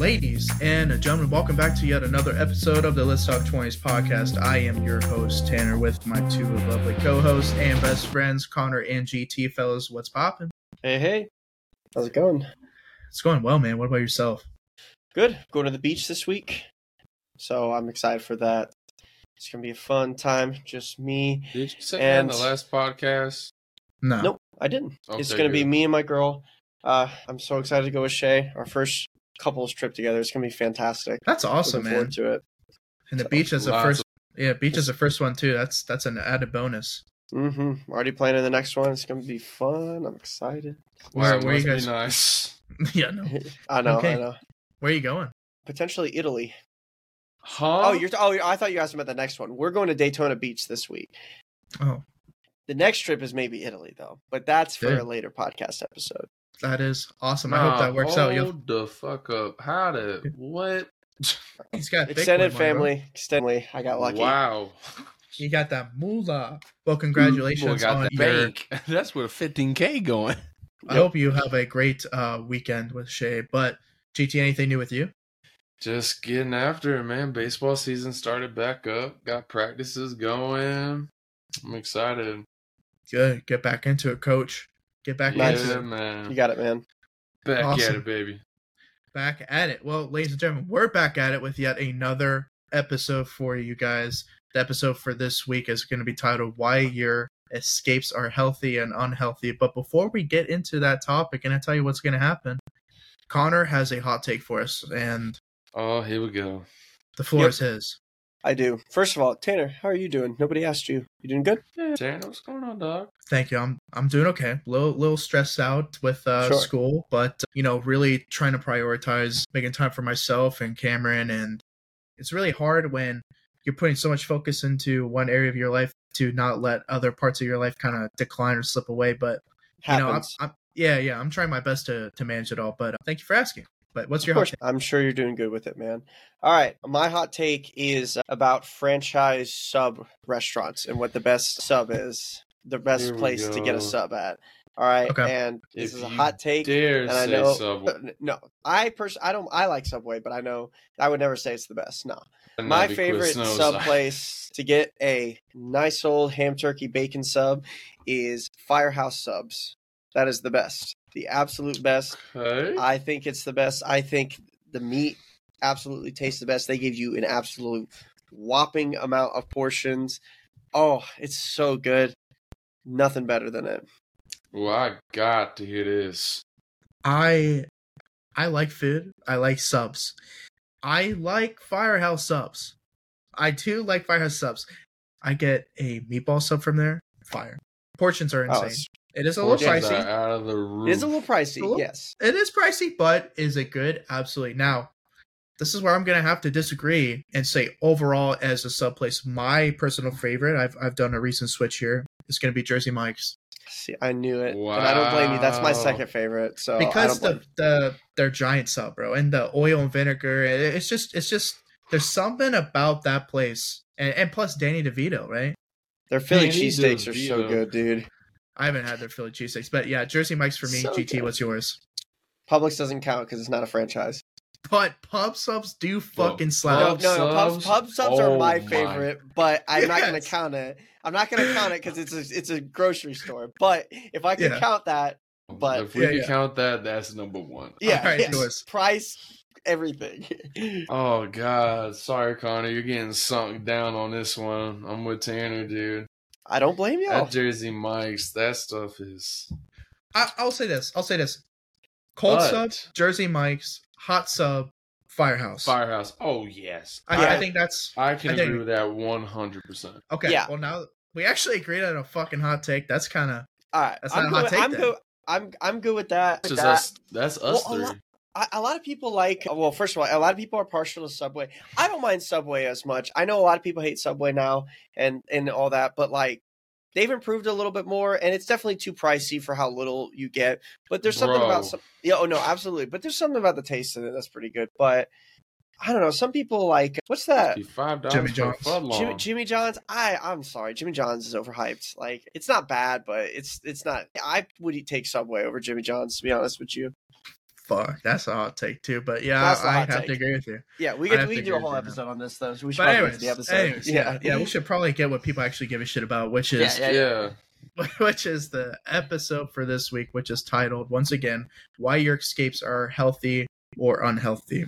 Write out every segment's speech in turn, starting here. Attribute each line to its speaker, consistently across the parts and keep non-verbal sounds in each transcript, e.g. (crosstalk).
Speaker 1: Ladies and gentlemen, welcome back to yet another episode of the Let's Talk 20s podcast. I am your host, Tanner, with my two lovely co hosts and best friends, Connor and GT. Fellas, what's poppin'?
Speaker 2: Hey, hey. How's it going?
Speaker 1: It's going well, man. What about yourself?
Speaker 2: Good. Going to the beach this week. So I'm excited for that. It's going to be a fun time. Just me.
Speaker 3: Did you say
Speaker 2: And-
Speaker 3: that in the last podcast?
Speaker 1: No.
Speaker 2: Nope, I didn't. it's going to be me and my girl. Uh, I'm so excited to go with Shay. Our first couples trip together. It's going to be fantastic.
Speaker 1: That's awesome,
Speaker 2: Looking
Speaker 1: man.
Speaker 2: forward to it.
Speaker 1: And the beach is the
Speaker 3: Lots
Speaker 1: first. Yeah, beach is the first one too. That's that's an added bonus.
Speaker 2: Mm-hmm. Already planning the next one. It's going to be fun. I'm excited.
Speaker 1: Where-
Speaker 3: Wow,
Speaker 1: where you guys-
Speaker 3: nice. (laughs)
Speaker 1: yeah, no.
Speaker 2: I know. (laughs)
Speaker 1: Okay.
Speaker 2: I know.
Speaker 1: Where are you going?
Speaker 2: Potentially Italy.
Speaker 3: Huh?
Speaker 2: Oh, you're. Oh, I thought you asked about the next one. We're going to Daytona Beach this week.
Speaker 1: Oh,
Speaker 2: The next trip is maybe Italy, though, but that's for
Speaker 1: Dude.
Speaker 2: a later podcast episode.
Speaker 1: That is awesome. I hope that works out. You'll,
Speaker 3: Hold the fuck up. How did what? (laughs)
Speaker 1: he's got
Speaker 2: Extended
Speaker 1: boy money,
Speaker 2: family, extended. I got lucky.
Speaker 3: Wow.
Speaker 1: You got that moolah. Well, congratulations
Speaker 3: Boy got
Speaker 1: on
Speaker 3: the
Speaker 1: your.
Speaker 3: bank. (laughs) That's where 15k going.
Speaker 1: I hope you have a great uh, weekend with Shay. But GT, anything new with you?
Speaker 3: Just getting after it, man. Baseball season started back up. Got practices going. I'm excited.
Speaker 1: Good. Get back into it, coach. Get back
Speaker 3: yeah,
Speaker 1: into it.
Speaker 2: You got it, man.
Speaker 3: Back
Speaker 1: Awesome.
Speaker 3: at it, baby.
Speaker 1: Back at it. Well, ladies and gentlemen, we're back at it with yet another episode for you guys. The episode for this week is going to be titled Why Your Escapes Are Healthy and Unhealthy. But before we get into that topic, and I tell you what's going to happen, Connor has a hot take for us, and
Speaker 3: Oh, here we go.
Speaker 1: the floor
Speaker 2: Yep.
Speaker 1: is his.
Speaker 2: I do. First of all, Tanner, how are you doing? Nobody asked you. You doing good?
Speaker 3: Yeah, Tanner, what's going on, dog?
Speaker 1: Thank you. I'm I'm doing okay. Little little stressed out with uh,
Speaker 2: Sure.
Speaker 1: school, but you know, really trying to prioritize making time for myself and Cameron. And it's really hard when you're putting so much focus into one area of your life to not let other parts of your life kind of decline or slip away. But you know, I'm,
Speaker 2: Happens.
Speaker 1: I'm yeah, yeah, I'm trying my best to to manage it all. But uh, thank you for asking. But what's
Speaker 2: of
Speaker 1: your hot take?
Speaker 2: I'm sure you're doing good with it, man. All right, my hot take is about franchise sub restaurants and what the best sub is, the best
Speaker 3: Here we
Speaker 2: place to get a sub at. All right,
Speaker 1: Okay.
Speaker 2: and this
Speaker 3: If
Speaker 2: is a hot take.
Speaker 3: Dare
Speaker 2: and I
Speaker 3: say
Speaker 2: know (laughs)
Speaker 3: Subway.
Speaker 2: no, I pers- I don't I like Subway, but I know I would never say it's the best. No,
Speaker 3: And
Speaker 2: My
Speaker 3: that'd be Chris
Speaker 2: favorite
Speaker 3: Snow's
Speaker 2: sub
Speaker 3: side. (laughs)
Speaker 2: place to get a nice old ham turkey bacon sub is Firehouse Subs. That is the best, the absolute best.
Speaker 3: Okay.
Speaker 2: I think it's the best. I think the meat absolutely tastes the best. They give you an absolute whopping amount of portions. Oh, it's so good. Nothing better than it.
Speaker 3: Well, I got to hear this.
Speaker 1: I I like food. I like subs. I like Firehouse subs. I do like Firehouse subs. I get a meatball sub from there. Fire. Portions are
Speaker 2: Oh,
Speaker 1: insane.
Speaker 2: it's-
Speaker 1: it is a little
Speaker 3: Portions
Speaker 1: pricey.
Speaker 3: out of the roof.
Speaker 2: it is a little pricey,
Speaker 1: A little-
Speaker 2: yes.
Speaker 1: It is pricey, but is it good? Absolutely. Now, this is where I'm gonna have to disagree and say overall as a sub place, my personal favorite. I've I've done a recent switch here. Is gonna be Jersey Mike's
Speaker 2: See, I knew it, and I don't blame you. That's my second favorite. So
Speaker 1: because
Speaker 2: don't blame
Speaker 1: the the their giant sub, bro, and the oil and vinegar. It's just it's just there's something about that place, and, and plus Danny DeVito, right?
Speaker 2: Their Philly cheesesteaks are so good, dude.
Speaker 1: I haven't had their Philly cheesesteaks, but yeah, Jersey Mike's for me.
Speaker 2: So
Speaker 1: GT,
Speaker 2: good.
Speaker 1: what's yours?
Speaker 2: Publix doesn't count because it's not a franchise.
Speaker 1: But pub subs do fucking
Speaker 2: No,
Speaker 1: slap.
Speaker 3: Pub
Speaker 2: no, no. Pub,
Speaker 3: subs?
Speaker 2: pub subs are
Speaker 3: Oh
Speaker 2: my
Speaker 3: my.
Speaker 2: favorite, but I'm not gonna count it. I'm not going to count it because it's a it's a grocery store. But if I could
Speaker 1: Yeah.
Speaker 2: count that, but-
Speaker 3: if we
Speaker 1: Yeah,
Speaker 3: can
Speaker 1: yeah.
Speaker 3: count that, that's number one.
Speaker 2: yeah,
Speaker 1: Alright,
Speaker 2: yes, price everything. (laughs)
Speaker 3: Oh God, sorry, Connor, you're getting sunk down on this one. I'm with Tanner, dude.
Speaker 2: I don't blame y'all.
Speaker 3: That Jersey Mike's, that stuff is.
Speaker 1: I, I'll say this. I'll say this. Cold
Speaker 3: But-
Speaker 1: sub, Jersey Mike's, hot sub, Firehouse.
Speaker 3: Firehouse. Oh yes,
Speaker 1: I,
Speaker 2: Yeah.
Speaker 1: I think that's
Speaker 3: I can
Speaker 1: I think-
Speaker 3: agree with that 100. percent
Speaker 1: okay.
Speaker 2: Yeah.
Speaker 1: Well, now we actually agreed on a fucking hot take. That's kind of
Speaker 2: All right,
Speaker 1: That's
Speaker 2: I'm
Speaker 1: not a hot
Speaker 2: good.
Speaker 1: take
Speaker 2: I'm
Speaker 1: then.
Speaker 2: good. I'm I'm good with that.
Speaker 3: That's
Speaker 2: with
Speaker 3: just
Speaker 2: that.
Speaker 3: us. That's us
Speaker 2: Well, a
Speaker 3: three.
Speaker 2: lot- I, a lot of people like. Uh, well, first of all, a lot of people are partial to Subway. I don't mind Subway as much. I know a lot of people hate Subway now and and all that, but like they've improved a little bit more, and it's definitely too pricey for how little you get. But there's something
Speaker 3: Bro.
Speaker 2: about some. Yeah, oh no, absolutely. But there's something about the taste in it that's pretty good. But I don't know. Some people like what's that?
Speaker 3: Five
Speaker 1: Jimmy
Speaker 3: dollars for
Speaker 1: John's.
Speaker 2: Jimmy. Jimmy John's. I I'm sorry, Jimmy John's is overhyped. Like it's not bad, but it's it's not. I would take Subway over Jimmy John's to be honest with you.
Speaker 1: Fuck, that's a hot take too. But yeah,
Speaker 2: That's a
Speaker 1: I
Speaker 2: hot
Speaker 1: have
Speaker 2: take.
Speaker 1: to agree with you.
Speaker 2: Yeah, we
Speaker 1: I
Speaker 2: could
Speaker 1: have
Speaker 2: we
Speaker 1: to
Speaker 2: could do a whole
Speaker 1: with you,
Speaker 2: episode on this though. So we should
Speaker 1: But
Speaker 2: probably get
Speaker 1: anyways,
Speaker 2: the episode.
Speaker 1: anyways, yeah, yeah, we should probably get what people actually give a shit about, which is
Speaker 2: Yeah,
Speaker 3: Yeah. (laughs)
Speaker 1: which is the episode for this week, which is titled once again, Why Your Escapes Are Healthy or Unhealthy.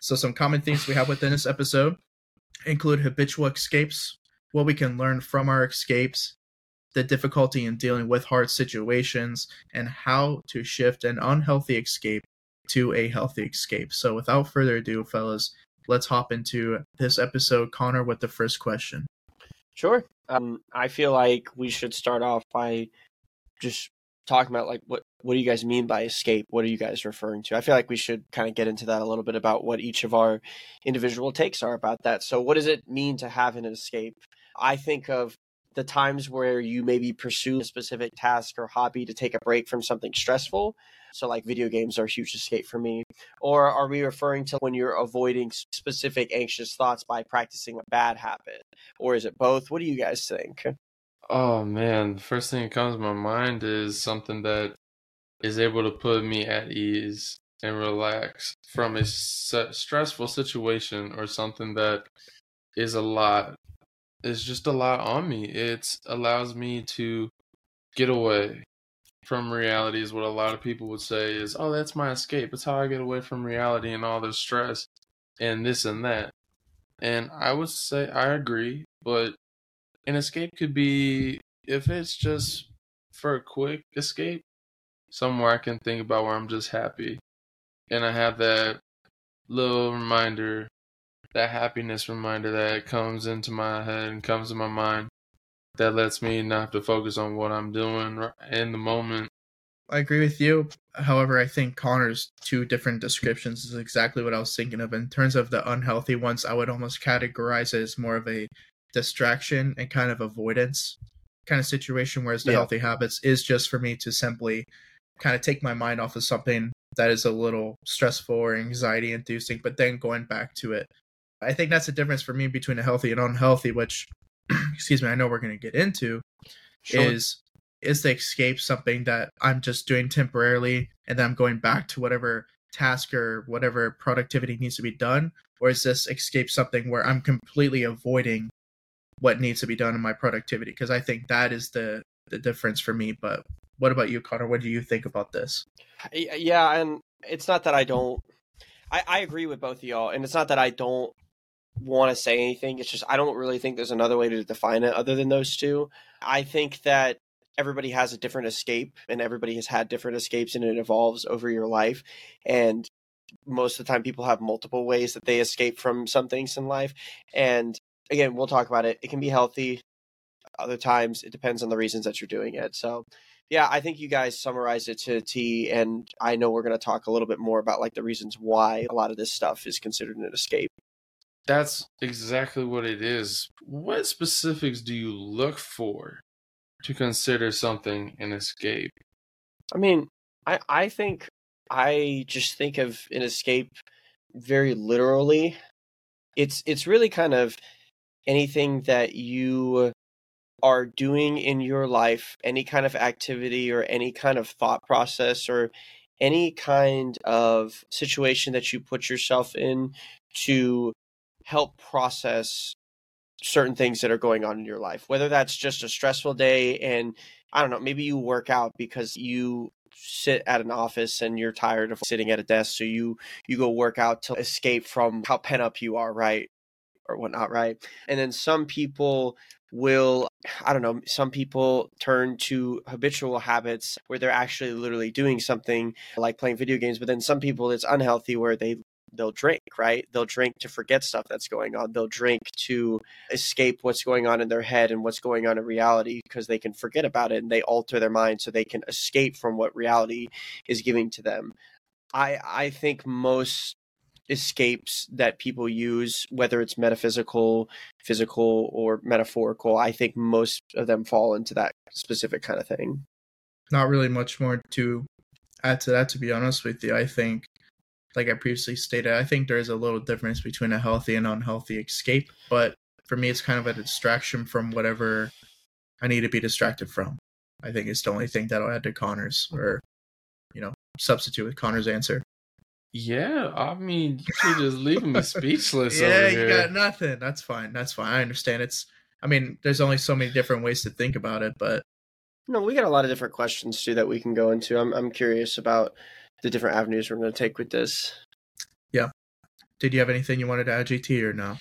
Speaker 1: So, some common themes we have within this episode include habitual escapes, what we can learn from our escapes, the difficulty in dealing with hard situations, and how to shift an unhealthy escape to a healthy escape. So, without further ado, fellas, let's hop into this episode. Connor with the first question.
Speaker 2: Sure. Um, I feel like we should start off by just talking about like what what do you guys mean by escape? What are you guys referring to? I feel like we should kind of get into that a little bit about what each of our individual takes are about that. So, what does it mean to have an escape? I think of the times where you maybe pursue a specific task or hobby to take a break from something stressful. So, like video games are a huge escape for me. Or are we referring to when you're avoiding specific anxious thoughts by practicing a bad habit? Or is it both? What do you guys think?
Speaker 3: Oh man, the first thing that comes to my mind is something that is able to put me at ease and relax from a stressful situation or something that is a lot is just a lot on me. It allows me to get away from reality is what a lot of people would say is, "Oh, that's my escape. It's how I get away from reality and all the stress and this and that." And I would say I agree, but an escape could be if it's just for a quick escape, somewhere I can think about where I'm just happy. And I have that little reminder, that happiness reminder that comes into my head and comes to my mind that lets me not have to focus on what I'm doing in the moment.
Speaker 1: I agree with you. However, I think Connor's two different descriptions is exactly what I was thinking of. In terms of the unhealthy ones, I would almost categorize it as more of a distraction and kind of avoidance kind of situation, whereas the
Speaker 2: Yeah.
Speaker 1: healthy habits is just for me to simply kind of take my mind off of something that is a little stressful or anxiety inducing, but then going back to it. I think that's the difference for me between a healthy and unhealthy, which, (clears throat) excuse me, I know we're going to get into is is the escape something that I'm just doing temporarily and then I'm going back to whatever task or whatever productivity needs to be done? Or is this escape something where I'm completely avoiding what needs to be done in my productivity? Because I think that is the the difference for me. But what about you, Connor? What do you think about this?
Speaker 2: Yeah, and it's not that I don't. I, I agree with both of y'all, and it's not that I don't want to say anything. It's just I don't really think there's another way to define it other than those two. I think that everybody has a different escape, and everybody has had different escapes, and it evolves over your life. And most of the time, people have multiple ways that they escape from some things in life. And again, we'll talk about it. It can be healthy. Other times, it depends on the reasons that you're doing it. So, yeah, I think you guys summarized it to a T, and I know we're going to talk a little bit more about like the reasons why a lot of this stuff is considered an escape.
Speaker 3: That's exactly what it is. What specifics do you look for to consider something an escape?
Speaker 2: I mean, I I think I just think of an escape very literally. It's it's really kind of anything that you are doing in your life, any kind of activity or any kind of thought process or any kind of situation that you put yourself in to help process certain things that are going on in your life. Whether that's just a stressful day and I don't know, maybe you work out because you sit at an office and you're tired of sitting at a desk so you you go work out to escape from how pent up you are right or whatnot right and then some people will i don't know some people turn to habitual habits where they're actually literally doing something like playing video games but then some people it's unhealthy where they they'll drink right? They'll drink to forget stuff that's going on. They'll drink to escape what's going on in their head and what's going on in reality because they can forget about it and they alter their mind so they can escape from what reality is giving to them. I i think most escapes that people use whether it's metaphysical physical or metaphorical i think most of them fall into that specific kind of thing.
Speaker 1: Not really much more to add to that, to be honest with you. I think, like I previously stated, I think there is a little difference between a healthy and unhealthy escape. But for me, it's kind of a distraction from whatever I need to be distracted from. I think it's the only thing that I'll add to Connor's or, you know, substitute with Connor's answer.
Speaker 3: Yeah, I mean, you're just leaving me speechless. (laughs)
Speaker 1: yeah,
Speaker 3: over
Speaker 1: you got nothing. That's fine. That's fine. I understand. It's. I mean, there's only so many different ways to think about it, but
Speaker 2: No, we got a lot of different questions too that we can go into. I'm I'm curious about the different avenues we're going to take with this. Yeah.
Speaker 1: Did you have anything you wanted to add, GT, or no?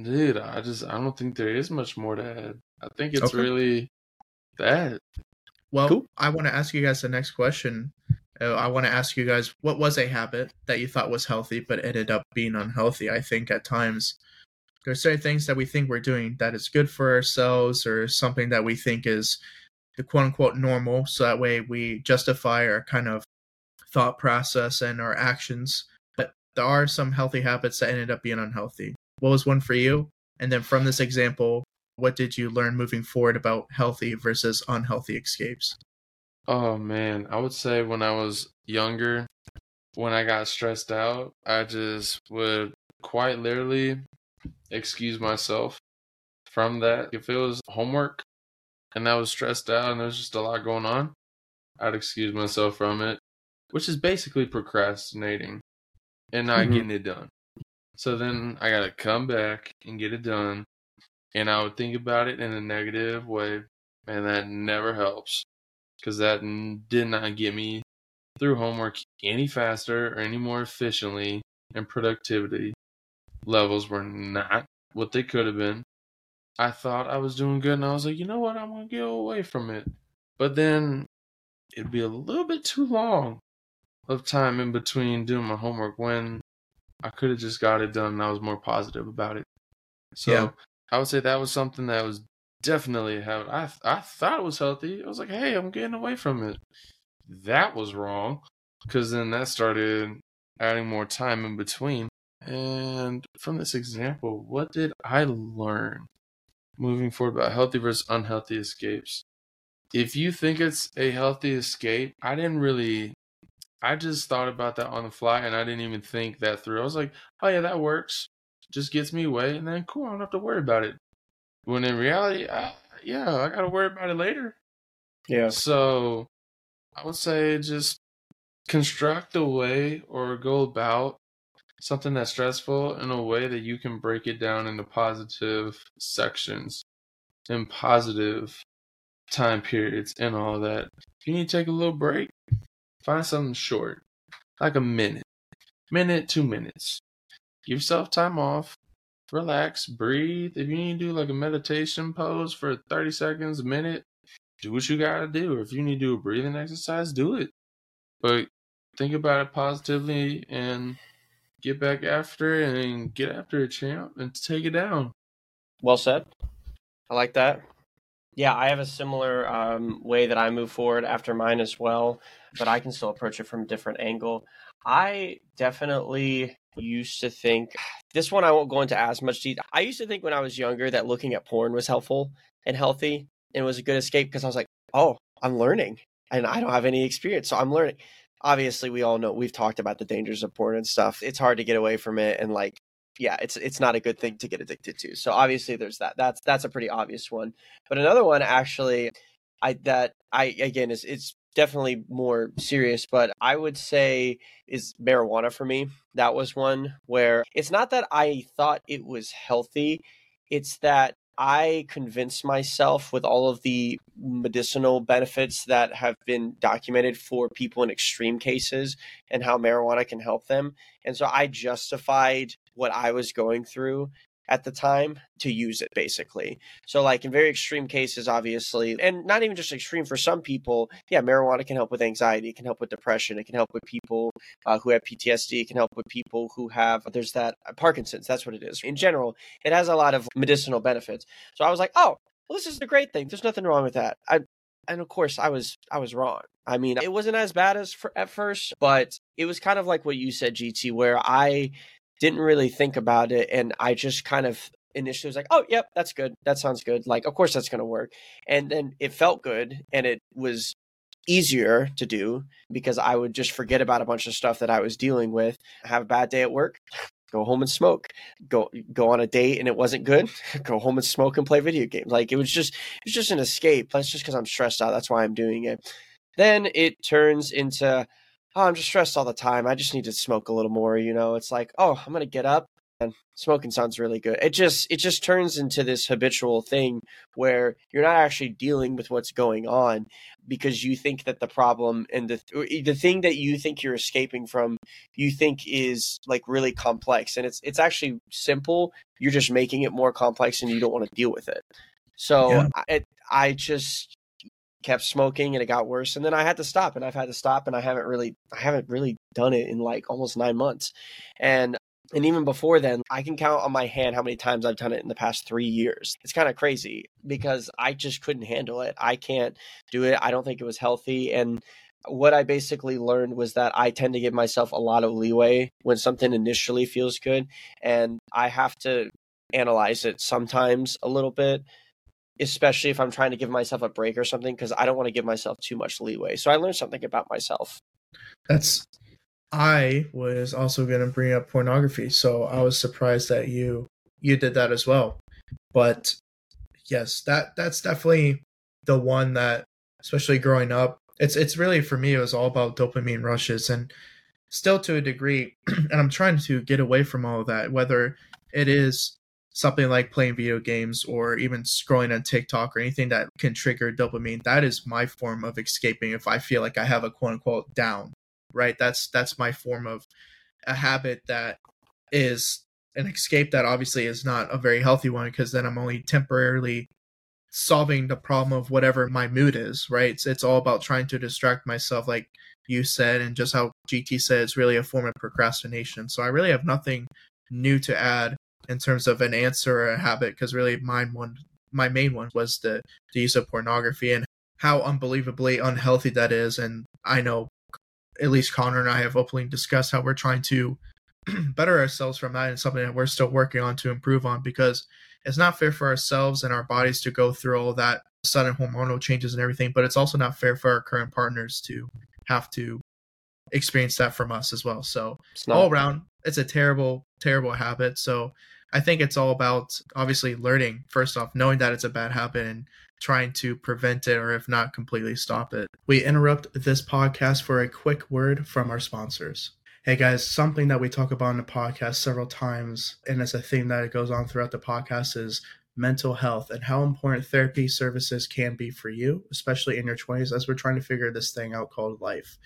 Speaker 3: Dude, I just I don't think there is much more to add. I think it's
Speaker 1: Okay.
Speaker 3: really that.
Speaker 1: Well,
Speaker 2: Cool.
Speaker 1: I want to ask you guys the next question. Uh, I want to ask you guys what was a habit that you thought was healthy but ended up being unhealthy. I think at times there's certain things that we think we're doing that is good for ourselves or something that we think is the quote unquote normal. So that way we justify our kind of thought process and our actions. But there are some healthy habits that ended up being unhealthy. What was one for you? And then from this example, what did you learn moving forward about healthy versus unhealthy escapes?
Speaker 3: Oh man, I would say when I was younger, when I got stressed out, I just would quite literally excuse myself from that. If it was homework and I was stressed out and there's just a lot going on, I'd excuse myself from it, which is basically procrastinating and not
Speaker 2: Mhm.
Speaker 3: getting it done. So then I got to come back and get it done. And I would think about it in a negative way, and that never helps because that n- did not get me through homework any faster or any more efficiently, and productivity levels were not what they could have been. I thought I was doing good, and I was like, you know what, I'm gonna get away from it. But then it'd be a little bit too long of time in between doing my homework when I could have just got it done and I was more positive about it. So
Speaker 1: Yeah.
Speaker 3: I would say that was something that was definitely habit. I I thought it was healthy. I was like, hey, I'm getting away from it. That was wrong because then that started adding more time in between. And from this example, what did I learn moving forward about healthy versus unhealthy escapes? If you think it's a healthy escape, I didn't really I just thought about that on the fly and I didn't even think that through. I was like, oh yeah, that works. Just gets me away and then cool, I don't have to worry about it. When in reality, I, yeah, I got to worry about it later.
Speaker 2: Yeah.
Speaker 3: So I would say just construct a way or go about something that's stressful in a way that you can break it down into positive sections and positive time periods and all that. If you need to take a little break, find something short, like a minute, minute, two minutes. Give yourself time off, relax, breathe. If you need to do like a meditation pose for 30 seconds, a minute, do what you gotta do. Or if you need to do a breathing exercise, do it. But think about it positively and get back after it and get after it, champ, and take it down.
Speaker 2: Well said. I like that. Yeah, I have a similar um, way that I move forward after mine as well, but I can still approach it from a different angle. I definitely used to think (sighs) this one I won't go into as much detail. I used to think when I was younger that looking at porn was helpful and healthy and was a good escape because I was like, oh, I'm learning and I don't have any experience, so I'm learning. Obviously, we all know we've talked about the dangers of porn and stuff. It's hard to get away from it, and like yeah, it's it's not a good thing to get addicted to. So obviously there's that. That's that's a pretty obvious one. But another one actually I that I again is it's definitely more serious, but I would say is marijuana for me. That was one where it's not that I thought it was healthy, it's that I convinced myself with all of the medicinal benefits that have been documented for people in extreme cases and how marijuana can help them. And so I justified what I was going through at the time to use it basically. So like in very extreme cases obviously and not even just extreme for some people, yeah, marijuana can help with anxiety, it can help with depression, it can help with people uh, who have PTSD, it can help with people who have there's that uh, Parkinson's, that's what it is. In general, it has a lot of medicinal benefits. So I was like, "Oh, well this is a great thing. There's nothing wrong with that." I and of course I was I was wrong. I mean, it wasn't as bad as for, at first, but it was kind of like what you said, GT, where I didn't really think about it and I just kind of initially was like, "Oh, yep, that's good. That sounds good. Like, of course that's going to work." And then it felt good and it was easier to do because I would just forget about a bunch of stuff that I was dealing with. Have a bad day at work, go home and smoke. Go go on a date and it wasn't good, (laughs) go home and smoke and play video games. Like it was just it was just an escape. That's just because I'm stressed out. That's why I'm doing it. Then it turns into oh, I'm just stressed all the time. I just need to smoke a little more. You know, it's like, oh, I'm going to get up and smoking sounds really good. It just, it just turns into this habitual thing where you're not actually dealing with what's going on because you think that the problem and the, the thing that you think you're escaping from, you think is like really complex and it's, it's actually simple. You're just making it more complex and you don't want to deal with it. So yeah. I, I just kept smoking and it got worse and then I had to stop and I've had to stop and I haven't really I haven't really done it in like almost 9 months. And and even before then, I can count on my hand how many times I've done it in the past 3 years. It's kind of crazy because I just couldn't handle it. I can't do it. I don't think it was healthy and what I basically learned was that I tend to give myself a lot of leeway when something initially feels good and I have to analyze it sometimes a little bit especially if I'm trying to give myself a break or something, because I don't want to give myself too much leeway. So I learned something about myself.
Speaker 1: That's I was also going to bring up pornography, so I was surprised that you you did that as well. But yes, that that's definitely the one that, especially growing up, it's it's really for me. It was all about dopamine rushes, and still to a degree, (clears throat) and I'm trying to get away from all of that. Whether it is something like playing video games or even scrolling on TikTok or anything that can trigger dopamine, that is my form of escaping if I feel like I have a quote unquote down. Right? That's that's my form of a habit that is an escape that obviously is not a very healthy one because then I'm only temporarily solving the problem of whatever my mood is, right? It's, it's all about trying to distract myself, like you said, and just how GT said, it's really a form of procrastination. So I really have nothing new to add in terms of an answer or a habit because really mine one my main one was the, the use of pornography and how unbelievably unhealthy that is. And i know at least connor and i have openly discussed how we're trying to (clears throat) better ourselves from that and something that we're still working on to improve on because it's not fair for ourselves and our bodies to go through all that sudden hormonal changes and everything but it's also not fair for our current partners to have to experience that from us as well. So all around it's a terrible terrible habit. So I think it's all about obviously learning first off, knowing that it's a bad habit and trying to prevent it or if not completely stop it. We interrupt this podcast for a quick word from our sponsors. Hey guys, something that we talk about in the podcast several times, and it's a theme that goes on throughout the podcast, is mental health and how important therapy services can be for you, especially in your 20s, as we're trying to figure this thing out called life.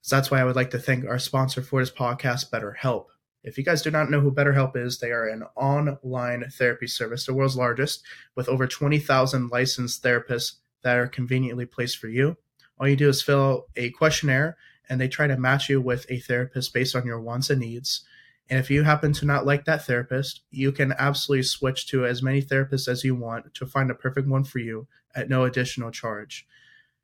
Speaker 1: So that's why I would like to thank our sponsor for this podcast, BetterHelp. If you guys do not know who BetterHelp is, they are an online therapy service, the world's largest, with over 20,000 licensed therapists that are conveniently placed for you. All you do is fill out a questionnaire and they try to match you with a therapist based on your wants and needs. And if you happen to not like that therapist, you can absolutely switch to as many therapists as you want to find a perfect one for you at no additional charge.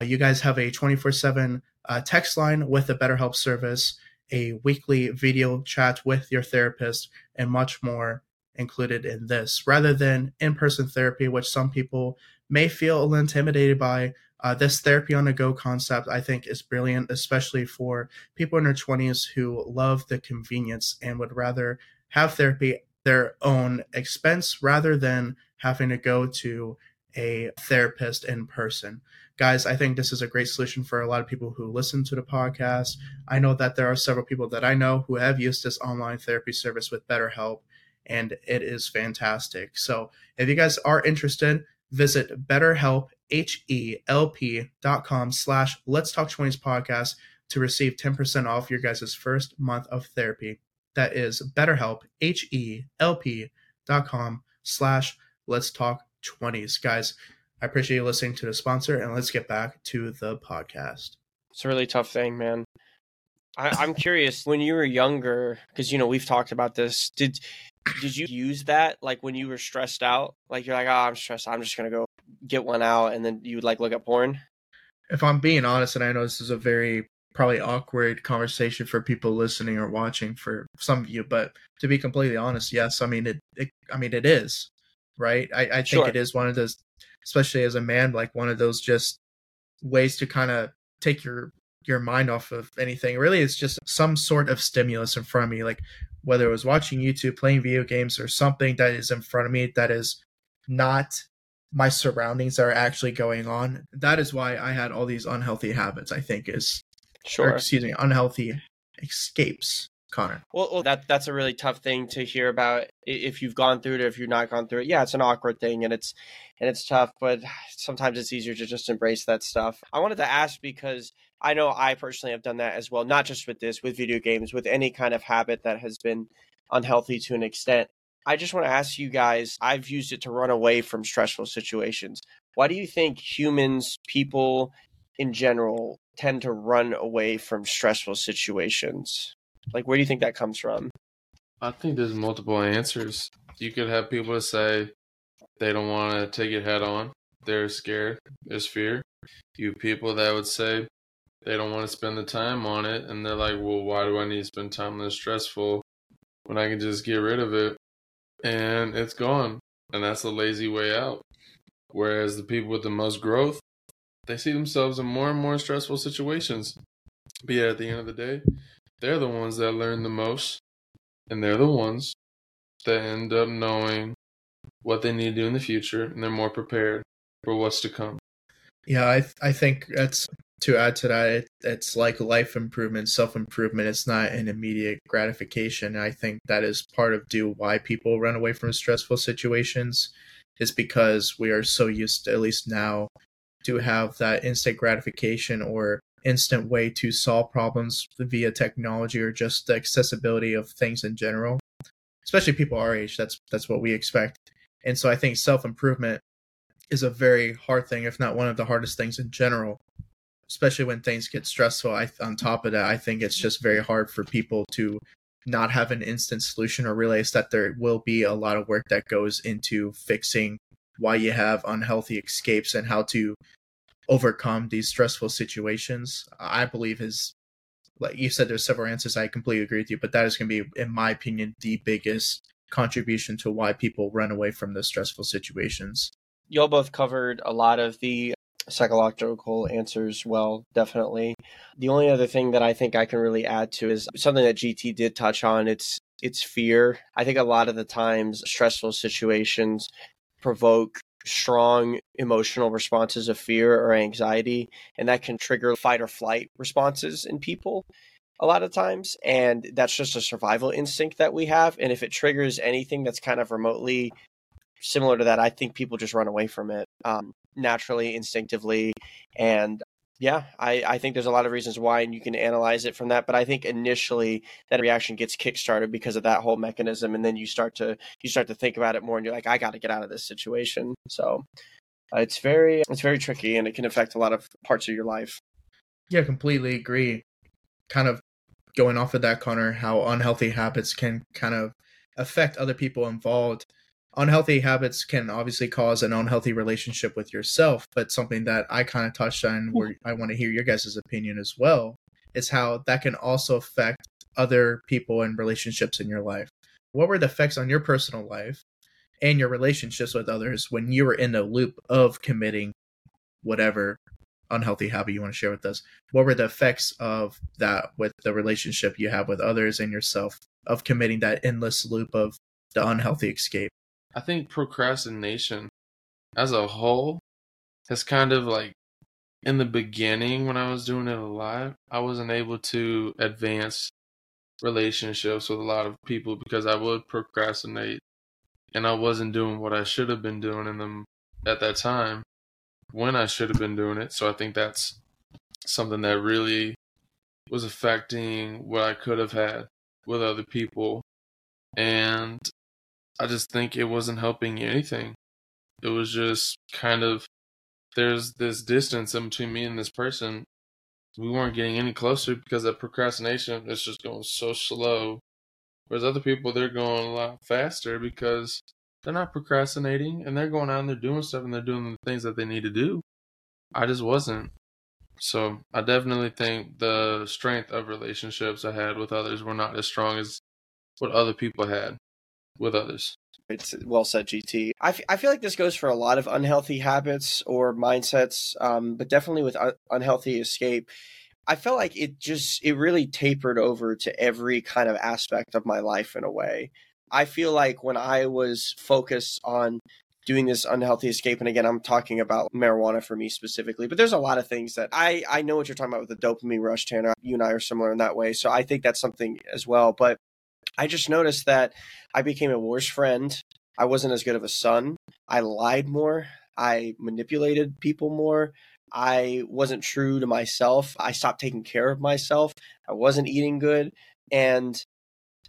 Speaker 1: You guys have a 24 uh, 7 text line with the BetterHelp service a weekly video chat with your therapist, and much more included in this, rather than in person therapy, which some people may feel a little intimidated by. Uh, this therapy on the go concept, I think, is brilliant, especially for people in their 20s who love the convenience and would rather have therapy their own expense rather than having to go to a therapist in person guys, I think this is a great solution for a lot of people who listen to the podcast. I know that there are several people that I know who have used this online therapy service with BetterHelp, and it is fantastic. So if you guys are interested, visit BetterHelp, H-E-L-P.com slash Let's Talk 20s podcast to receive 10% off your guys' first month of therapy. That is BetterHelp, H-E-L-P dot com slash Let's Talk 20s. Guys, I appreciate you listening to the sponsor, and let's get back to the podcast.
Speaker 2: It's a really tough thing, man. I, am curious when you were younger, because you know we've talked about this. Did did you use that like when you were stressed out? Like you're like, oh, I'm stressed. I'm just gonna go get one out, and then you would like look at porn.
Speaker 1: If I'm being honest, and I know this is a very probably awkward conversation for people listening or watching for some of you, but to be completely honest, yes. I mean it. it I mean it is right. I, I think sure. it is one of those especially as a man, like one of those just ways to kind of take your your mind off of anything. Really, it's just some sort of stimulus in front of me, like whether it was watching YouTube, playing video games, or something that is in front of me that is not my surroundings that are actually going on. That is why I had all these unhealthy habits. I think is
Speaker 2: Sure.
Speaker 1: Or, excuse me, unhealthy escapes. Connor.
Speaker 2: Well, well, that that's a really tough thing to hear about if you've gone through it or if you've not gone through it. Yeah, it's an awkward thing and it's and it's tough, but sometimes it's easier to just embrace that stuff. I wanted to ask because I know I personally have done that as well, not just with this, with video games, with any kind of habit that has been unhealthy to an extent. I just want to ask you guys, I've used it to run away from stressful situations. Why do you think humans, people in general, tend to run away from stressful situations? Like, where do you think that comes from?
Speaker 3: I think there's multiple answers. You could have people to say they don't want to take it head on. They're scared. There's fear. You people that would say they don't want to spend the time on it, and they're like, "Well, why do I need to spend time on this stressful when I can just get rid of it and it's gone?" And that's a lazy way out. Whereas the people with the most growth, they see themselves in more and more stressful situations. But yeah, at the end of the day, they're the ones that learn the most, and they're the ones that end up knowing what they need to do in the future, and they're more prepared for what's to come.
Speaker 1: Yeah, I I think that's to add to that. It, it's like life improvement, self improvement. It's not an immediate gratification. I think that is part of do why people run away from stressful situations, is because we are so used, to, at least now, to have that instant gratification or instant way to solve problems via technology or just the accessibility of things in general. Especially people our age that's that's what we expect. And so i think self-improvement is a very hard thing if not one of the hardest things in general. Especially when things get stressful I, on top of that i think it's just very hard for people to not have an instant solution or realize that there will be a lot of work that goes into fixing why you have unhealthy escapes and how to overcome these stressful situations i believe is like you said there's several answers i completely agree with you but that is going to be in my opinion the biggest contribution to why people run away from the stressful situations.
Speaker 2: Y'all both covered a lot of the psychological answers well definitely. The only other thing that i think i can really add to is something that gt did touch on it's it's fear. I think a lot of the times stressful situations provoke strong emotional responses of fear or anxiety, and that can trigger fight or flight responses in people a lot of times. And that's just a survival instinct that we have. And if it triggers anything that's kind of remotely similar to that, I think people just run away from it um, naturally, instinctively. And yeah, I, I think there's a lot of reasons why, and you can analyze it from that. But I think initially that reaction gets kickstarted because of that whole mechanism, and then you start to you start to think about it more, and you're like, I got to get out of this situation. So uh, it's very it's very tricky, and it can affect a lot of parts of your life.
Speaker 1: Yeah, completely agree. Kind of going off of that, Connor, how unhealthy habits can kind of affect other people involved unhealthy habits can obviously cause an unhealthy relationship with yourself, but something that I kind of touched on mm-hmm. where I want to hear your guys' opinion as well is how that can also affect other people and relationships in your life. What were the effects on your personal life and your relationships with others when you were in the loop of committing whatever unhealthy habit you want to share with us? What were the effects of that with the relationship you have with others and yourself of committing that endless loop of the unhealthy escape?
Speaker 3: I think procrastination as a whole has kind of like in the beginning when I was doing it a lot, I wasn't able to advance relationships with a lot of people because I would procrastinate and I wasn't doing what I should have been doing in them at that time when I should have been doing it. So I think that's something that really was affecting what I could have had with other people. And I just think it wasn't helping anything. It was just kind of there's this distance in between me and this person. We weren't getting any closer because that procrastination is just going so slow. Whereas other people, they're going a lot faster because they're not procrastinating and they're going out and they're doing stuff and they're doing the things that they need to do. I just wasn't. So I definitely think the strength of relationships I had with others were not as strong as what other people had with others.
Speaker 2: It's well said, GT. I, f- I feel like this goes for a lot of unhealthy habits or mindsets, um, but definitely with un- unhealthy escape. I felt like it just it really tapered over to every kind of aspect of my life in a way. I feel like when I was focused on doing this unhealthy escape. And again, I'm talking about marijuana for me specifically, but there's a lot of things that I, I know what you're talking about with the dopamine rush, Tanner. You and I are similar in that way. So I think that's something as well. But I just noticed that I became a worse friend. I wasn't as good of a son. I lied more. I manipulated people more. I wasn't true to myself. I stopped taking care of myself. I wasn't eating good. And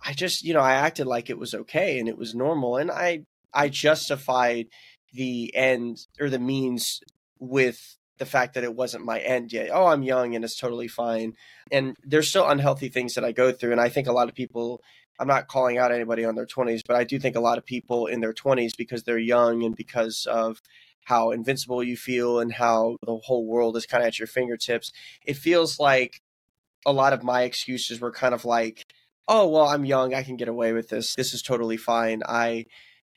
Speaker 2: I just, you know, I acted like it was okay and it was normal. And I I justified the end or the means with the fact that it wasn't my end yet. Oh, I'm young and it's totally fine. And there's still unhealthy things that I go through. And I think a lot of people, I'm not calling out anybody on their 20s, but I do think a lot of people in their 20s, because they're young and because of how invincible you feel and how the whole world is kind of at your fingertips, it feels like a lot of my excuses were kind of like, oh, well, I'm young. I can get away with this. This is totally fine. I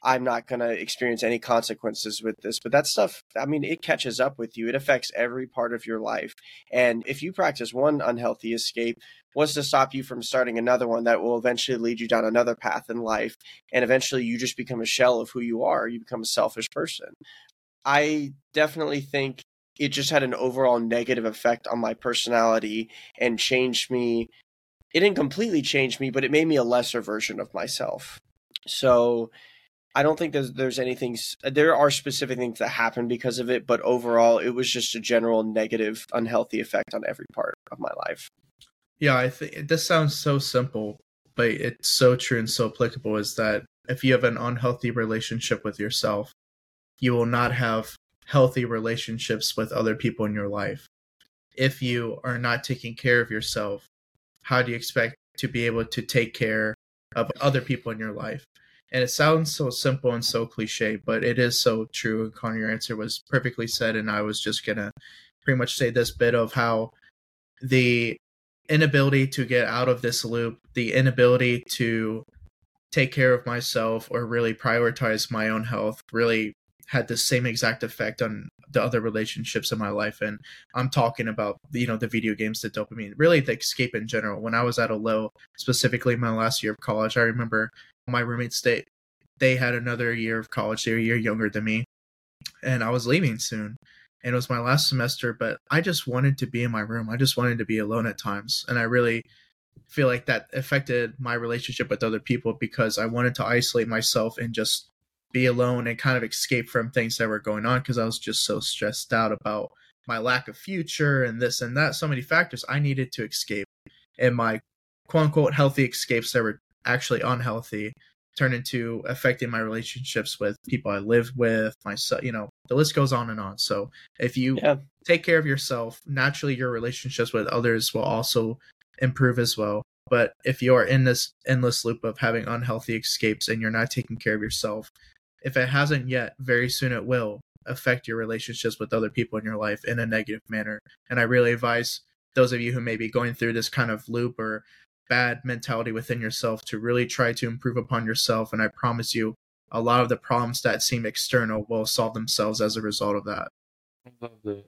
Speaker 2: I'm not going to experience any consequences with this. But that stuff, I mean, it catches up with you. It affects every part of your life. And if you practice one unhealthy escape, what's to stop you from starting another one that will eventually lead you down another path in life? And eventually you just become a shell of who you are. You become a selfish person. I definitely think it just had an overall negative effect on my personality and changed me. It didn't completely change me, but it made me a lesser version of myself. So I don't think there's there's anything. There are specific things that happen because of it, but overall, it was just a general negative, unhealthy effect on every part of my life.
Speaker 1: Yeah, I think this sounds so simple, but it's so true and so applicable. Is that if you have an unhealthy relationship with yourself, you will not have healthy relationships with other people in your life. If you are not taking care of yourself, how do you expect to be able to take care of other people in your life? And it sounds so simple and so cliche, but it is so true. And Connor, your answer was perfectly said. And I was just going to pretty much say this bit of how the inability to get out of this loop, the inability to take care of myself or really prioritize my own health really had the same exact effect on the other relationships in my life and i'm talking about you know the video games the dopamine really the escape in general when i was at a low specifically my last year of college i remember my roommates they they had another year of college. They were a year younger than me, and I was leaving soon. And it was my last semester, but I just wanted to be in my room. I just wanted to be alone at times, and I really feel like that affected my relationship with other people because I wanted to isolate myself and just be alone and kind of escape from things that were going on because I was just so stressed out about my lack of future and this and that. So many factors I needed to escape. And my quote unquote healthy escapes that were actually unhealthy turn into affecting my relationships with people I live with, myself, you know, the list goes on and on. So if you yeah. take care of yourself, naturally your relationships with others will also improve as well. But if you are in this endless loop of having unhealthy escapes and you're not taking care of yourself, if it hasn't yet, very soon it will affect your relationships with other people in your life in a negative manner. And I really advise those of you who may be going through this kind of loop or bad mentality within yourself to really try to improve upon yourself. And I promise you, a lot of the problems that seem external will solve themselves as a result of that.
Speaker 3: I love that.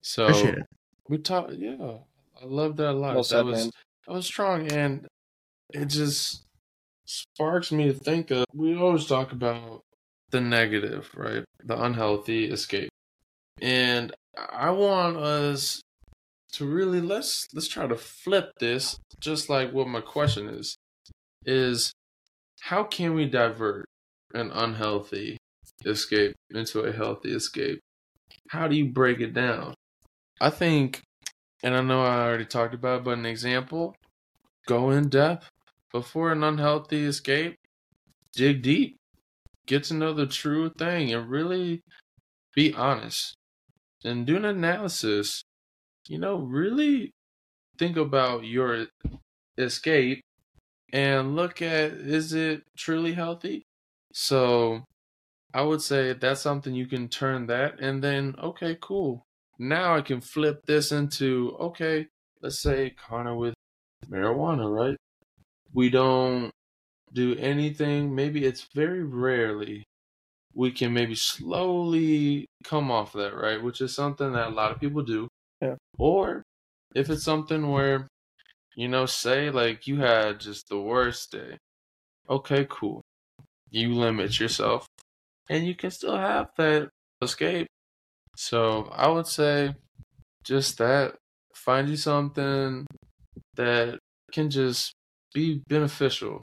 Speaker 3: So we talk, yeah, I love that a lot. Well said, that was man. that was strong, and it just sparks me to think of. We always talk about the negative, right? The unhealthy escape, and I want us to really let's let's try to flip this just like what my question is is how can we divert an unhealthy escape into a healthy escape? How do you break it down? I think and i know i already talked about it, but an example go in depth. Before an unhealthy escape dig deep. Get to know the true thing and really be honest. And do an analysis you know, really think about your escape and look at is it truly healthy? So I would say that's something you can turn that and then okay, cool. Now I can flip this into okay, let's say Connor with marijuana, right? We don't do anything, maybe it's very rarely we can maybe slowly come off that, right? Which is something that a lot of people do.
Speaker 2: Yeah.
Speaker 3: Or if it's something where, you know, say like you had just the worst day. Okay, cool. You limit yourself. and you can still have that escape. So I would say just that. Find you something that can just be beneficial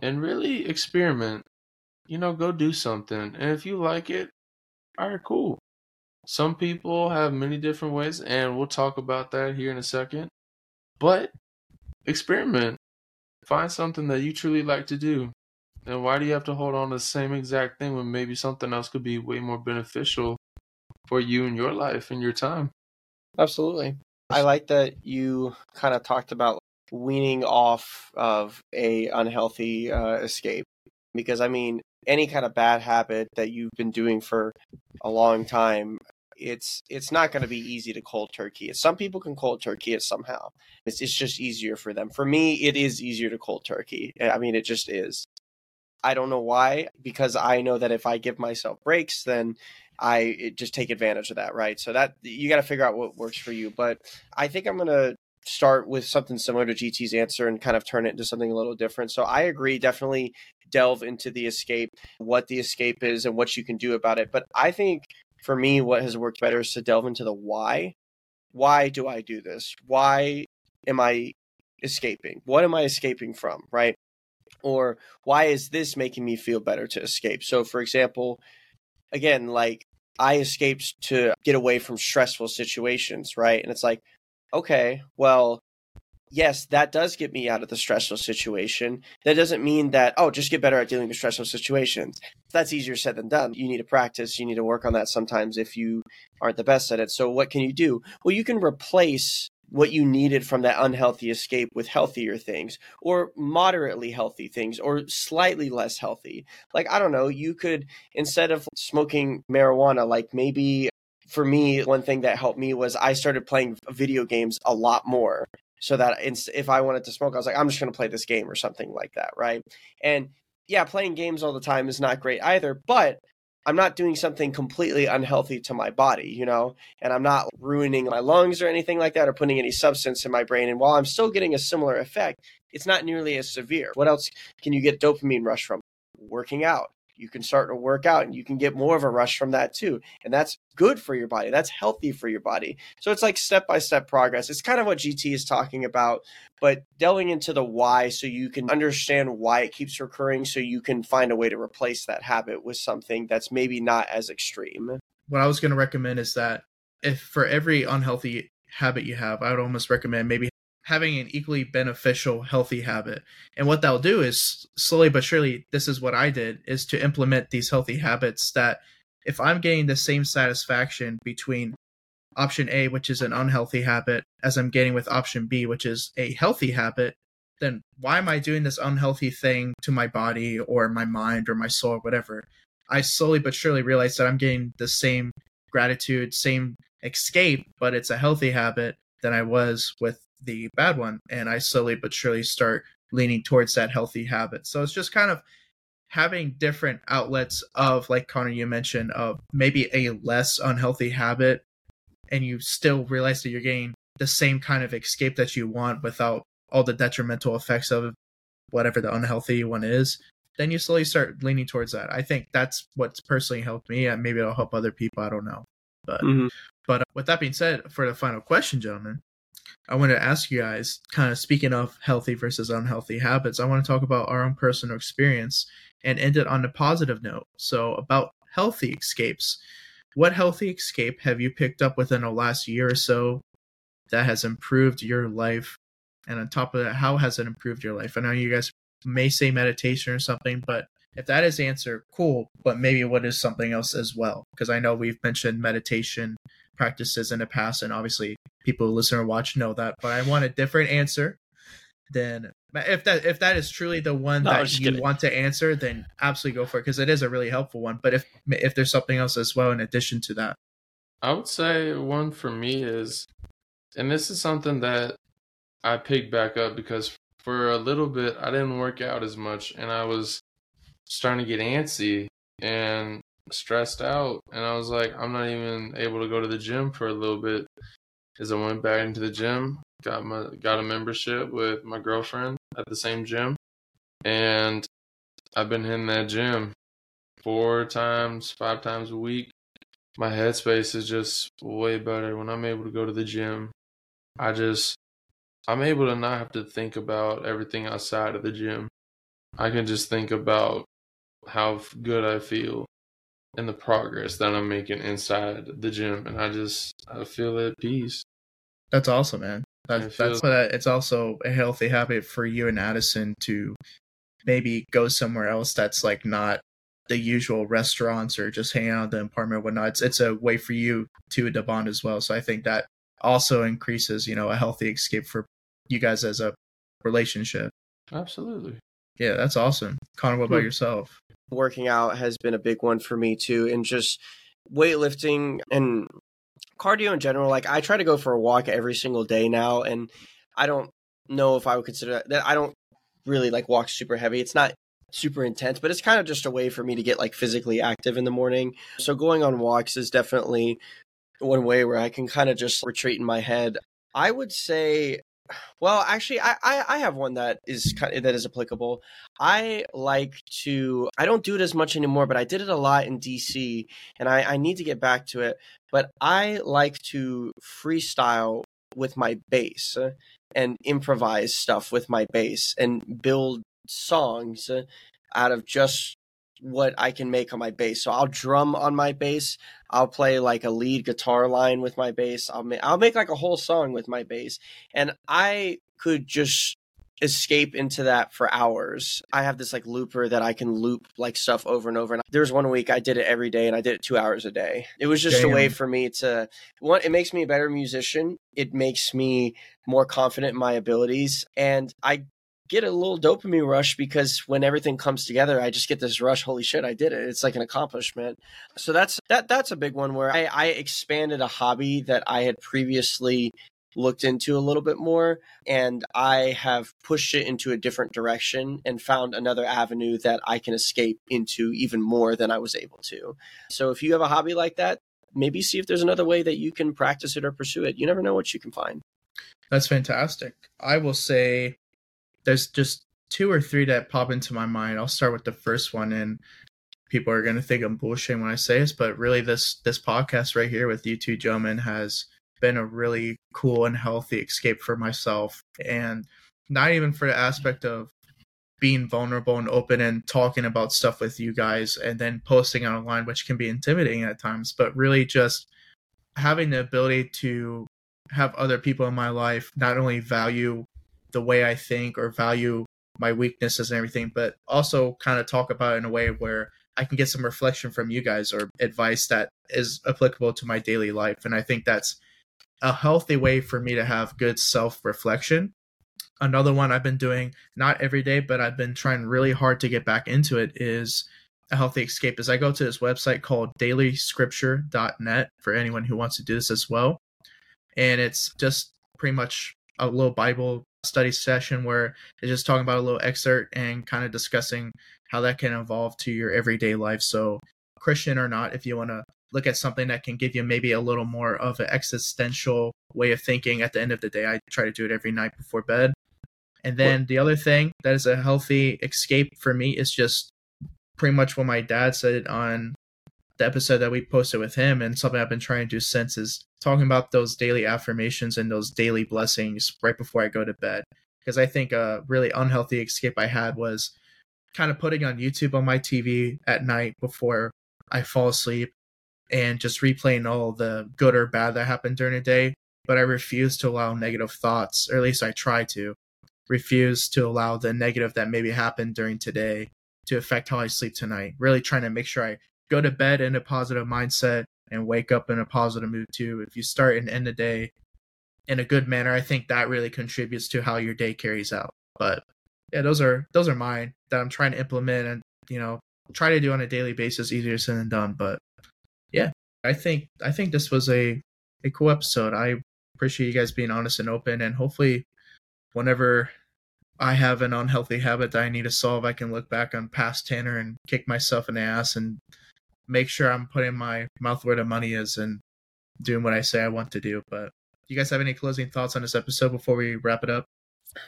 Speaker 3: and really experiment. You know, go do something. And if you like it, all right, cool. Some people have many different ways, and we'll talk about that here in a second. But experiment. Find something that you truly like to do. And why do you have to hold on to the same exact thing when maybe something else could be way more beneficial for you and your life and your time?
Speaker 2: Absolutely. I like that you kind of talked about weaning off of a unhealthy uh, escape because I mean any kind of bad habit that you've been doing for a long time it's it's not going to be easy to cold turkey it. Some people can cold turkey it somehow. It's it's just easier for them. For me, it is easier to cold turkey. I mean, it just is. I don't know why because I know that if I give myself breaks, then I just take advantage of that, right? So that you got to figure out what works for you. But I think I'm going to start with something similar to GT's answer and kind of turn it into something a little different. So I agree, definitely delve into the escape, what the escape is and what you can do about it. But I think for me, what has worked better is to delve into the why. Why do I do this? Why am I escaping? What am I escaping from? Right? Or why is this making me feel better to escape? So, for example, again, like I escaped to get away from stressful situations, right? And it's like, okay, well, yes, that does get me out of the stressful situation. That doesn't mean that, oh, just get better at dealing with stressful situations. That's easier said than done. You need to practice, you need to work on that sometimes if you aren't the best at it. So, what can you do? Well, you can replace what you needed from that unhealthy escape with healthier things or moderately healthy things or slightly less healthy. Like, I don't know, you could, instead of smoking marijuana, like maybe for me, one thing that helped me was I started playing video games a lot more. So that if I wanted to smoke, I was like, I'm just going to play this game or something like that, right? And yeah, playing games all the time is not great either, but I'm not doing something completely unhealthy to my body, you know, and I'm not ruining my lungs or anything like that or putting any substance in my brain. And while I'm still getting a similar effect, it's not nearly as severe. What else can you get dopamine rush from? Working out, you can start to work out and you can get more of a rush from that too. And that's good for your body. That's healthy for your body. So it's like step by step progress. It's kind of what GT is talking about, but delving into the why so you can understand why it keeps recurring so you can find a way to replace that habit with something that's maybe not as extreme.
Speaker 1: What I was going to recommend is that if for every unhealthy habit you have, I would almost recommend maybe having an equally beneficial healthy habit. And what that'll do is slowly but surely this is what i did is to implement these healthy habits that if i'm getting the same satisfaction between option a which is an unhealthy habit as i'm getting with option b which is a healthy habit then why am i doing this unhealthy thing to my body or my mind or my soul or whatever? I slowly but surely realize that i'm getting the same gratitude same escape but it's a healthy habit than i was with the bad one and i slowly but surely start leaning towards that healthy habit. So it's just kind of having different outlets of like connor you mentioned of maybe a less unhealthy habit and you still realize that you're getting the same kind of escape that you want without all the detrimental effects of whatever the unhealthy one is then you slowly start leaning towards that. I think that's what's personally helped me and maybe it'll help other people i don't know. But mm-hmm. but uh, with that being said for the final question gentlemen I want to ask you guys, kind of speaking of healthy versus unhealthy habits, I want to talk about our own personal experience and end it on a positive note. So, about healthy escapes. What healthy escape have you picked up within the last year or so that has improved your life? And on top of that, how has it improved your life? I know you guys may say meditation or something, but if that is answer, cool. But maybe what is something else as well? Because I know we've mentioned meditation practices in the past, and obviously people who listen or watch know that. But I want a different answer than if that if that is truly the one no, that you kidding. want to answer, then absolutely go for it because it is a really helpful one. But if if there's something else as well in addition to that,
Speaker 3: I would say one for me is, and this is something that I picked back up because for a little bit I didn't work out as much, and I was starting to get antsy and stressed out and I was like, I'm not even able to go to the gym for a little bit. As I went back into the gym, got my got a membership with my girlfriend at the same gym. And I've been hitting that gym four times, five times a week, my headspace is just way better when I'm able to go to the gym. I just I'm able to not have to think about everything outside of the gym. I can just think about how good I feel and the progress that I'm making inside the gym, and I just I feel at peace.
Speaker 1: That's awesome, man. That,
Speaker 3: feel-
Speaker 1: that's what I- it's also a healthy habit for you and Addison to maybe go somewhere else that's like not the usual restaurants or just hang out in the apartment or whatnot. It's it's a way for you to to bond as well. So I think that also increases, you know, a healthy escape for you guys as a relationship.
Speaker 3: Absolutely.
Speaker 1: Yeah, that's awesome. Connor, what about yourself?
Speaker 2: Working out has been a big one for me too and just weightlifting and cardio in general like i try to go for a walk every single day now and i don't know if i would consider that, i don't really like walk super heavy. It's not super intense but it's kind of just a way for me to get like physically active in the morning. So going on walks is definitely one way where i can kind of just retreat in my head. I would say well actually i i, I have one that is kind of, that is applicable I like to, I don't do it as much anymore, but I did it a lot in DC and I, I need to get back to it. But I like to freestyle with my bass uh, and improvise stuff with my bass and build songs uh, out of just what I can make on my bass. So I'll drum on my bass. I'll play like a lead guitar line with my bass. I'll make I'll make like a whole song with my bass. And I could just escape into that for hours. I have this like looper that I can loop like stuff over and over. And there was one week I did it every day and I did it two hours a day. It was just a way for me to one, it makes me a better musician. It makes me more confident in my abilities. And I get a little dopamine rush because when everything comes together, I just get this rush. Holy shit, I did it. It's like an accomplishment. So that's that that's a big one where I, I expanded a hobby that I had previously looked into a little bit more and I have pushed it into a different direction and found another avenue that I can escape into even more than I was able to. So if you have a hobby like that, maybe see if there's another way that you can practice it or pursue it. You never know what you can find.
Speaker 1: That's fantastic. I will say there's just two or three that pop into my mind. I'll start with the first one and people are gonna think I'm bullshitting when I say this, but really this this podcast right here with you two gentlemen has been a really cool and healthy escape for myself. And not even for the aspect of being vulnerable and open and talking about stuff with you guys and then posting online, which can be intimidating at times, but really just having the ability to have other people in my life not only value the way I think or value my weaknesses and everything, but also kind of talk about in a way where I can get some reflection from you guys or advice that is applicable to my daily life. And I think that's a healthy way for me to have good self reflection. Another one I've been doing, not every day, but I've been trying really hard to get back into it is a healthy escape. Is I go to this website called dailyscripture.net for anyone who wants to do this as well. And it's just pretty much a little Bible study session where it's just talking about a little excerpt and kind of discussing how that can evolve to your everyday life. So, Christian or not, if you want to look at something that can give you maybe a little more of an existential way of thinking at the end of the day, I try to do it every night before bed. And then the other thing that is a healthy escape for me is just pretty much what my dad said on the episode that we posted with him and something I've been trying to do since is talking about those daily affirmations and those daily blessings right before I go to bed. Because I think a really unhealthy escape I had was kind of putting on YouTube on my TV at night before I fall asleep and just replaying all the good or bad that happened during the day. But I refuse to allow negative thoughts, or at least I try to refuse to allow the negative that maybe happened during today to affect how I sleep tonight. Really trying to make sure I go to bed in a positive mindset and wake up in a positive mood too. If you start and end the day in a good manner, I think that really contributes to how your day carries out. But yeah, those are those are mine that I'm trying to implement and you know try to do on a daily basis. Easier said than done, but yeah, I think I think this was a a cool episode. I appreciate you guys being honest and open, and hopefully, whenever I have an unhealthy habit that I need to solve, I can look back on past Tanner and kick myself in the ass and make sure I'm putting my mouth where the money is and doing what I say I want to do. But you guys have any closing thoughts on this episode before we wrap it up?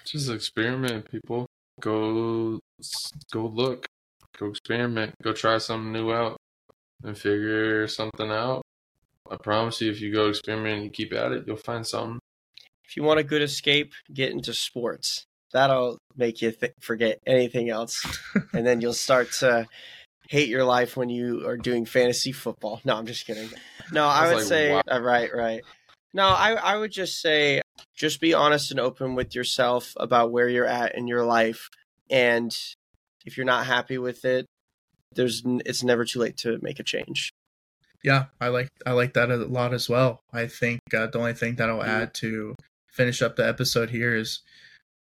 Speaker 3: Just experiment, people. Go, go look. go experiment, go try something new out, and figure something out. I promise you, if you go experiment and keep at it, you'll find something.
Speaker 2: If you want a good escape, get into sports. That'll make you th- forget anything else, (laughs) and then you'll start to hate your life when you are doing fantasy football. No, I'm just kidding. No, I,
Speaker 3: I
Speaker 2: would
Speaker 3: like,
Speaker 2: say
Speaker 3: wow.
Speaker 2: uh, right, right. No, I I would just say just be honest and open with yourself about where you're at in your life, and if you're not happy with it, there's it's never too late to make a change.
Speaker 1: Yeah, I like I like that a lot as well. I think uh, the only thing that I'll add to finish up the episode here is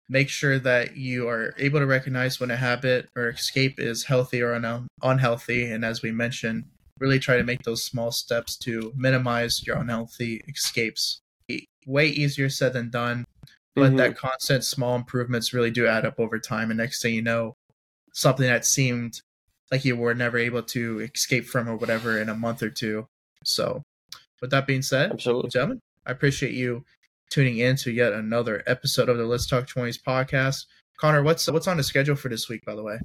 Speaker 1: make sure that you are able to recognize when a habit or escape is healthy or un- unhealthy, and as we mentioned, really try to make those small steps to minimize your unhealthy escapes. Way easier said than done, but
Speaker 2: Mhm.
Speaker 1: that constant small improvements really do add up over time, and next thing you know, something that seemed like you were never able to escape from or whatever in a month or two. So, with that being said,
Speaker 2: Absolutely.
Speaker 1: gentlemen, I appreciate you tuning in to yet another episode of the Let's Talk 20s podcast. Connor, what's what's on the schedule for this week, by the way?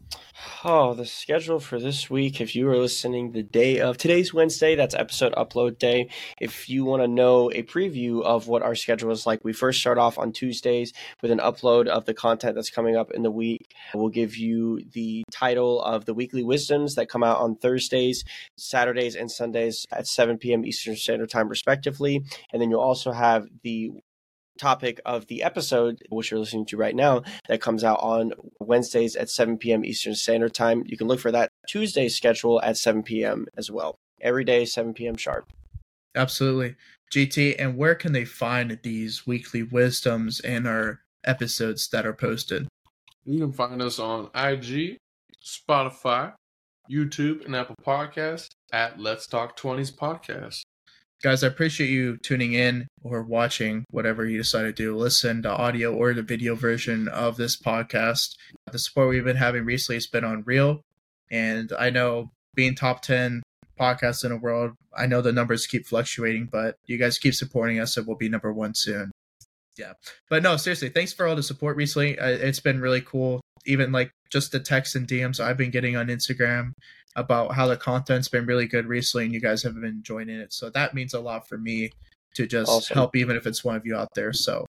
Speaker 2: Oh, the schedule for this week, if you are listening the day of today's Wednesday, that's episode upload day. If you want to know a preview of what our schedule is like, we first start off on Tuesdays with an upload of the content that's coming up in the week. We'll give you the title of the weekly wisdoms that come out on Thursdays, Saturdays, and Sundays at 7 p.m. Eastern Standard Time, respectively. And then you'll also have the topic of the episode, which you're listening to right now, that comes out on Wednesdays at 7 p.m. Eastern Standard Time. You can look for that Tuesday schedule at 7 p.m. as well. Every day, 7 p.m. sharp.
Speaker 1: Absolutely. GT, and where can they find these weekly wisdoms and our episodes that are posted?
Speaker 3: You can find us on IG, Spotify, YouTube, and Apple Podcasts at Let's Talk 20s Podcast.
Speaker 1: Guys, I appreciate you tuning in or watching whatever you decide to do. Listen to audio or the video version of this podcast. The support we've been having recently has been unreal. And I know being top 10 podcasts in the world, I know the numbers keep fluctuating, but you guys keep supporting us and we'll be number one soon. Yeah. But no, seriously, thanks for all the support recently. It's been really cool. Even like just the texts and DMs I've been getting on Instagram about how the content's been really good recently and you guys have been joining it. So that means a lot for me to just
Speaker 2: Awesome.
Speaker 1: help, even if it's one of you out there. So,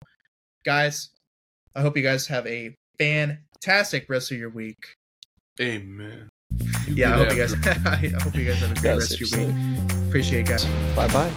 Speaker 1: guys, I hope you guys have a fantastic rest of your week.
Speaker 3: Amen.
Speaker 1: Yeah, I hope you guys. (laughs) I hope you guys have a great
Speaker 2: Yeah,
Speaker 1: rest of your week. Appreciate it, guys.
Speaker 2: Bye bye.